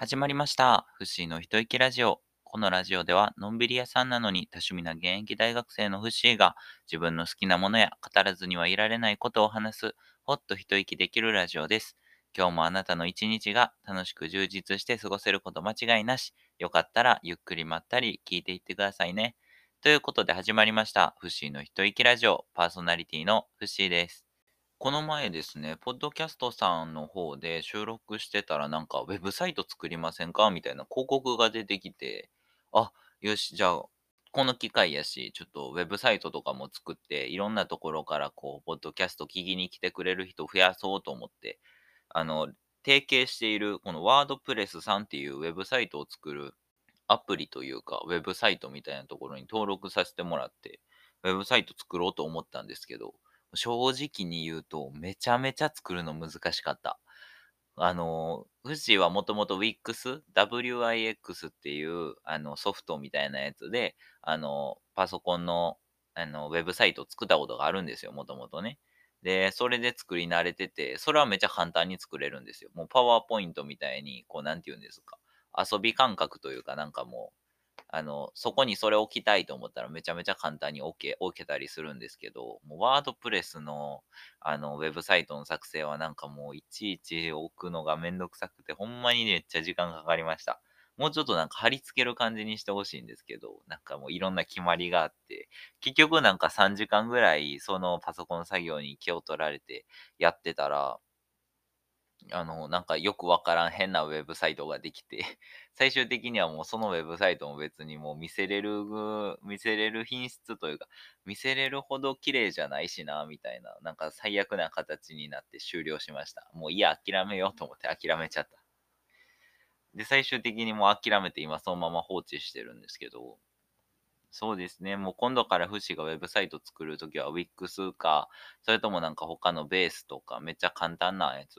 始まりました。フッシーの一息ラジオ。このラジオでは、のんびり屋さんなのに多趣味な現役大学生のフッシーが、自分の好きなものや語らずにはいられないことを話す、ほっと一息できるラジオです。今日もあなたの一日が楽しく充実して過ごせること間違いなし。よかったらゆっくりまったり聞いていってくださいね。ということで始まりました。フッシーの一息ラジオ。パーソナリティのフッシーです。この前ですね、ポッドキャストさんの方で収録してたらなんかウェブサイト作りませんか？みたいな広告が出てきて、あ、よし、じゃあ、この機会やし、ちょっとウェブサイトとかも作って、いろんなところからこう、ポッドキャスト聞きに来てくれる人増やそうと思って、あの、提携しているこのワードプレスさんっていうウェブサイトを作るアプリというか、ウェブサイトみたいなところに登録させてもらって、ウェブサイト作ろうと思ったんですけど、正直に言うと、めちゃめちゃ作るの難しかった。あの、フッシーはもともと Wix、WIX っていうあのソフトみたいなやつで、あの、パソコンのあのウェブサイトを作ったことがあるんですよ、もともとね。で、それで作り慣れてて、それはめちゃ簡単に作れるんですよ。もうパワーポイントみたいに、こう、なんて言うんですか。遊び感覚というか、なんかもう、あの、そこにそれ置きたいと思ったらめちゃめちゃ簡単に置け、置けたりするんですけど、もうワードプレスの、あの、ウェブサイトの作成はなんかもういちいち置くのがめんどくさくて、ほんまにめっちゃ時間かかりました。もうちょっとなんか貼り付ける感じにしてほしいんですけど、なんかもういろんな決まりがあって、結局なんか3時間ぐらいそのパソコン作業に気を取られてやってたら、あの、なんかよくわからん変なウェブサイトができて、最終的にはもうそのウェブサイトも別にもう見せれる、見せれる品質というか、見せれるほど綺麗じゃないしな、みたいな、なんか最悪な形になって終了しました。もういや、諦めようと思って諦めちゃった。で、最終的にもう諦めて今そのまま放置してるんですけど、そうですね。もう今度からフシがウェブサイト作るときは Wix か、それともなんか他のベースとかめっちゃ簡単なやつ、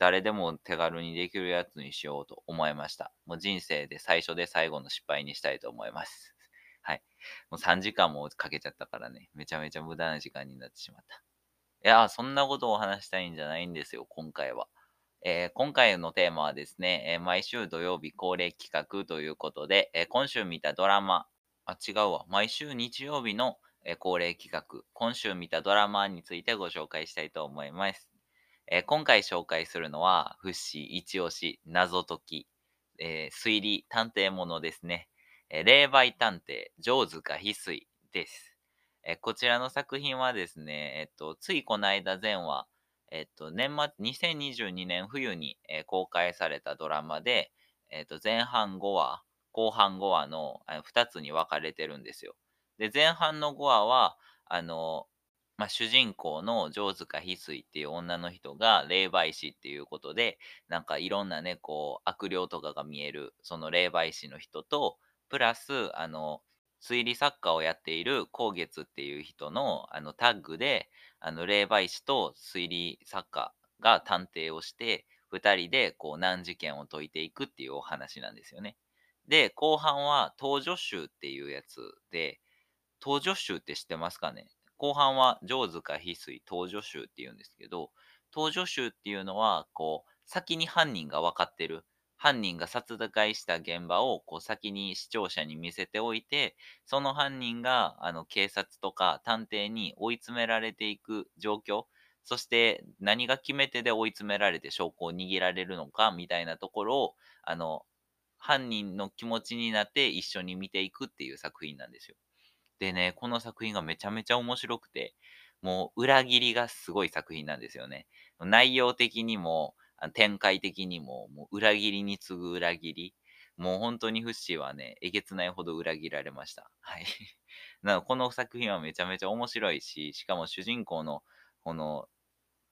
誰でも手軽にできるやつにしようと思いました。もう人生で最初で最後の失敗にしたいと思います。はい。もう3時間もかけちゃったからね、めちゃめちゃ無駄な時間になってしまった。いや、そんなことをお話したいんじゃないんですよ、今回は。えー今回のテーマはですね、えー毎週土曜日恒例企画ということで、えー今週見たドラマ、あ、違うわ。毎週日曜日の、え恒例企画、今週見たドラマについてご紹介したいと思います。えー今回紹介するのは、フッシー一押し謎解き、えー推理探偵ものですね。えー霊媒探偵、上塚翡翠です。えこちらの作品はですね、えっと、ついこの間前話、えっと、年末、2022年冬に、え公開されたドラマで、えっと、前半5話、後半5話のあの2つに分かれてるんですよ。で、前半の5話は、あの、まあ、主人公の上塚翡翠っていう女の人が霊媒師っていうことで、なんかいろんなね、こう、悪霊とかが見える、その霊媒師の人と、プラス、あの、推理作家をやっている光月っていう人のあのタッグで、あの霊媒師と推理作家が探偵をして、二人でこう難事件を解いていくっていうお話なんですよね。で、後半は登女集っていうやつで、登女集って知ってますかね？後半は上塚翡翠登女集っていうんですけど、登女集っていうのは、こう、先に犯人が分かってる。犯人が殺害した現場をこう先に視聴者に見せておいて、その犯人があの警察とか探偵に追い詰められていく状況、そして何が決め手で追い詰められて証拠を握られるのかみたいなところを、あの、犯人の気持ちになって一緒に見ていくっていう作品なんですよ。でね、この作品がめちゃめちゃ面白くて、もう裏切りがすごい作品なんですよね。内容的にも、展開的にも、もう裏切りに次ぐ裏切り。もう本当にフッシーはね、えげつないほど裏切られました。はい。なのこの作品はめちゃめちゃ面白いし、しかも主人公の、この、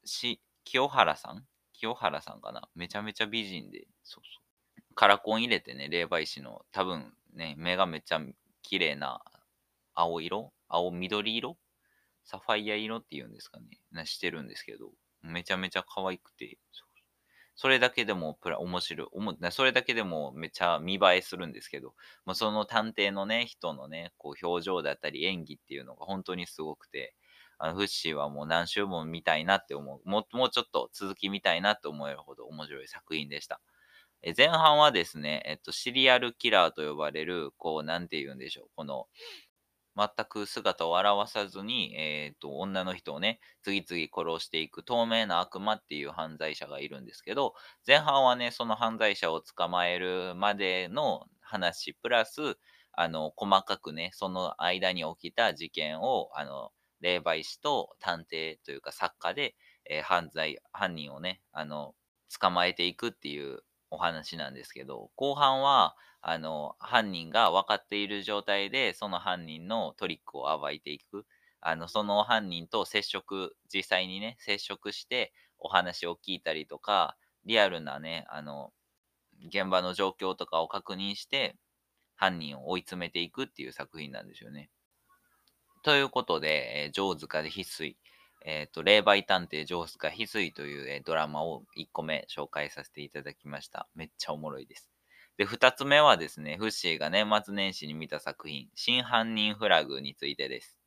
し、清原さん？清原さんかな？めちゃめちゃ美人で、そうそう。カラコン入れてね、霊媒師の、多分ね、目がめっちゃ綺麗な青色？青緑色？サファイア色っていうんですかね。なしてるんですけど、めちゃめちゃ可愛くて、それだけでもプラ面白い。おも、それだけでもめちゃ見栄えするんですけど、もうその探偵のね、人のね、こう表情だったり演技っていうのが本当にすごくて、あのフッシーはもう何週も見たいなって思う。もうもうちょっと続き見たいなって思えるほど面白い作品でした。え前半はですね、えっと、シリアルキラーと呼ばれる、こう、なんて言うんでしょう、この、全く姿を現さずに、えっと、女の人をね、次々殺していく透明な悪魔っていう犯罪者がいるんですけど、前半はね、その犯罪者を捕まえるまでの話、プラス、あの、細かくね、その間に起きた事件を、あの、霊媒師と探偵というか作家で、えー犯罪、犯人をね、あの、捕まえていくっていうお話なんですけど、後半は、あの、犯人が分かっている状態で、その犯人のトリックを暴いていく。あの、その犯人と接触、実際にね、接触してお話を聞いたりとか、リアルなね、あの、現場の状況とかを確認して、犯人を追い詰めていくっていう作品なんですよね。ということで、えー、上塚で翡翠、えっ、と、霊媒探偵上塚翡翠という、えードラマを1個目紹介させていただきました。めっちゃおもろいです。で、2つ目はですね、フッシーが年末年始に見た作品、真犯人フラグについてです。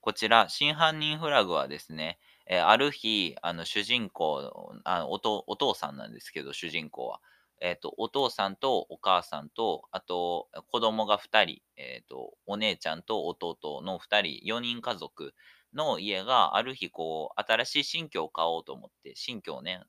こちら、真犯人フラグはですね、えーある日、あの、主人公あお、お父さんなんですけど、主人公は。えっ、と、お父さんとお母さんと、あと、子供が2人、えっ、と、お姉ちゃんと弟の2人、4人家族の家がある日、こう、新しい新居を買おうと思って、新居をね、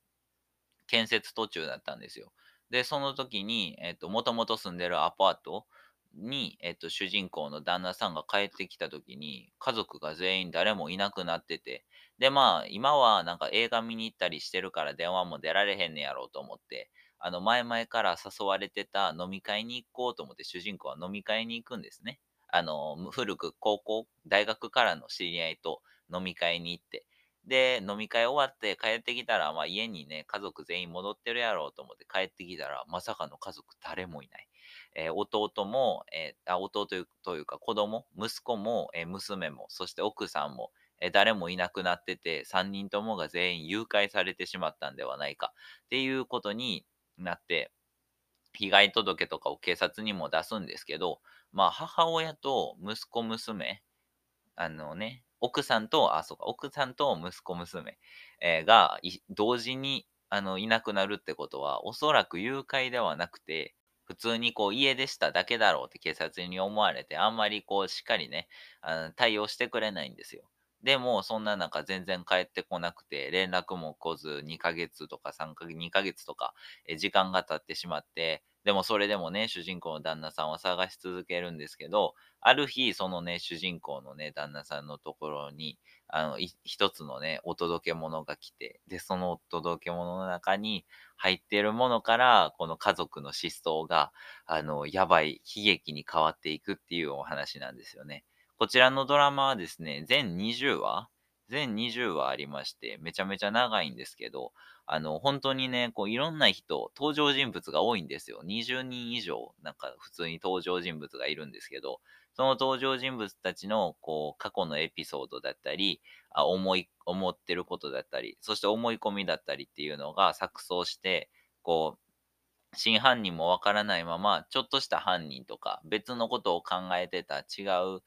建設途中だったんですよ。で、その時に、えっ、と、もともと住んでるアパートに、えっ、と、主人公の旦那さんが帰ってきた時に、家族が全員誰もいなくなってて、で、まあ、今はなんか映画見に行ったりしてるから電話も出られへんねやろうと思って、あの、前々から誘われてた飲み会に行こうと思って、主人公は飲み会に行くんですね。あの、古く高校、大学からの知り合いと飲み会に行って、で、飲み会終わって帰ってきたら、まあ家にね、家族全員戻ってるやろうと思って帰ってきたら、まさかの家族誰もいない。えー弟も、えーあ弟というか子供、息子も、えー娘も、そして奥さんも、え誰もいなくなってて、3人ともが全員誘拐されてしまったんではないかっていうことになって、被害届とかを警察にも出すんですけど、まあ母親と息子娘、あのね、奥さんと、あ、そうか、奥さんと息子娘、えーが同時にあのいなくなるってことは、おそらく誘拐ではなくて、普通にこう家出しただけだろうって警察に思われて、あんまりこうしっかりね、あの対応してくれないんですよ。でも、そんな中全然帰ってこなくて、連絡も来ず、2ヶ月とか3ヶ月、2ヶ月とか、時間が経ってしまって、でもそれでもね、主人公の旦那さんを探し続けるんですけど、ある日、そのね、主人公のね、旦那さんのところに、あの、一つのね、お届け物が来て、で、そのお届け物の中に入っているものから、この家族の失踪が、あの、やばい悲劇に変わっていくっていうお話なんですよね。こちらのドラマはですね、全20話？全20話ありまして、めちゃめちゃ長いんですけど、あの、本当にね、こう、いろんな人、登場人物が多いんですよ。20人以上、なんか普通に登場人物がいるんですけど、その登場人物たちの、こう、過去のエピソードだったり、あ思い、思ってることだったり、そして思い込みだったりっていうのが錯綜して、こう、真犯人もわからないまま、ちょっとした犯人とか、別のことを考えてた違う、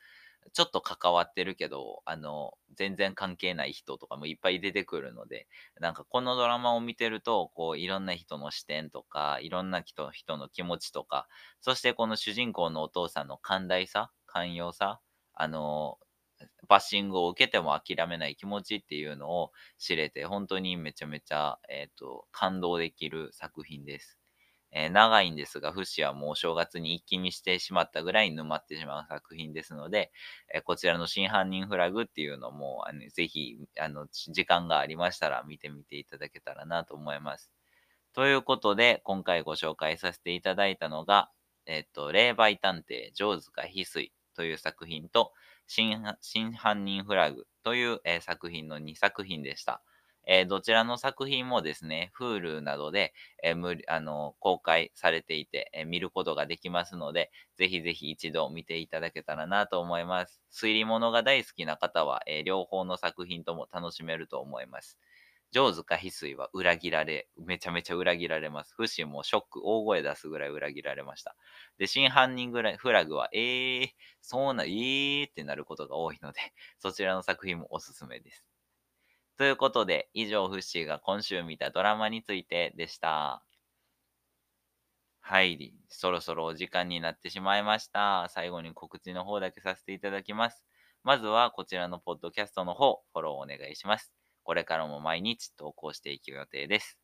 ちょっと関わってるけど、あの、全然関係ない人とかもいっぱい出てくるので、なんかこのドラマを見てると、こう、いろんな人の視点とか、いろんな人人の気持ちとか、そしてこの主人公のお父さんの寛大さ、寛容さ、あの、バッシングを受けても諦めない気持ちっていうのを知れて、本当にめちゃめちゃ、えっ、と、感動できる作品です。えー長いんですが、フシはもうお正月に一気見してしまったぐらい沼ってしまう作品ですので、えーこちらの真犯人フラグっていうのも、あのぜひ、あの、時間がありましたら見てみていただけたらなと思います。ということで、今回ご紹介させていただいたのが、えっ、と、霊媒探偵、ジョーズか翡翠という作品と、真犯真犯人フラグという、えー作品の2作品でした。えーどちらの作品もですね、Hulu などで、えー無あの公開されていて、え見ることができますので、ぜひぜひ一度見ていただけたらなと思います。推理物が大好きな方は、え両方の作品とも楽しめると思います。上手か翡翠は裏切られ、めちゃめちゃ裏切られます。フシもショック、大声出すぐらい裏切られました。で、真犯人ぐらいフラグは、えー、そうな、えーってなることが多いので、そちらの作品もおすすめです。ということで、以上、フッシーが今週見たドラマについてでした。はい、そろそろお時間になってしまいました。最後に告知の方だけさせていただきます。まずはこちらのポッドキャストの方、フォローお願いします。これからも毎日投稿していく予定です。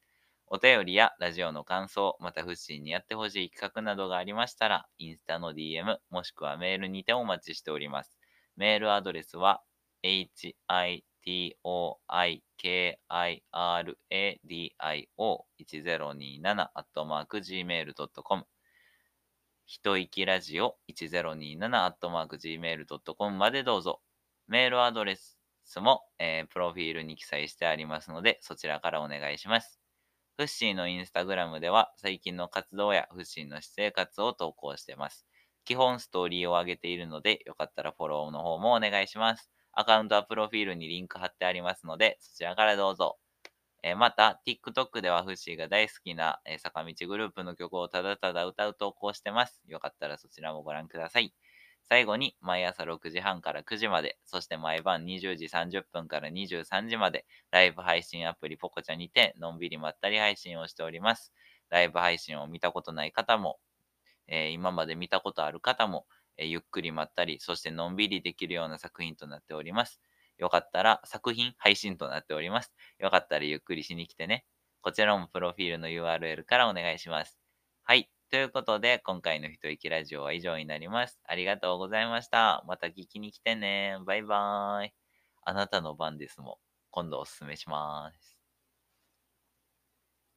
お便りやラジオの感想、またフッシーにやってほしい企画などがありましたら、インスタの DM、もしくはメールにてお待ちしております。メールアドレスは、h i tokiradio1027-gmail.com 一息ラジオ 1027-gmail.com までどうぞ。メールアドレスも、えー、プロフィールに記載してありますので、そちらからお願いします。フッシーのインスタグラムでは最近の活動やフッシーの私生活を投稿してます。基本ストーリーを上げているので、よかったらフォローの方もお願いします。アカウントはプロフィールにリンク貼ってありますので、そちらからどうぞ。えーまた、TikTok ではフッシーが大好きな、え坂道グループの曲をただただ歌う投稿してます。よかったらそちらもご覧ください。最後に、毎朝6時半から9時まで、そして毎晩20時30分から23時まで、ライブ配信アプリポコチャにて、のんびりまったり配信をしております。ライブ配信を見たことない方も、えー今まで見たことある方も、えゆっくりまったり、そしてのんびりできるような作品となっております。よかったら、作品配信となっております。よかったらゆっくりしに来てね。こちらもプロフィールの URL からお願いします。はい。ということで、今回のひといきラジオは以上になります。ありがとうございました。また聞きに来てね。バイバーイ。あなたの番ですも、今度おすすめします。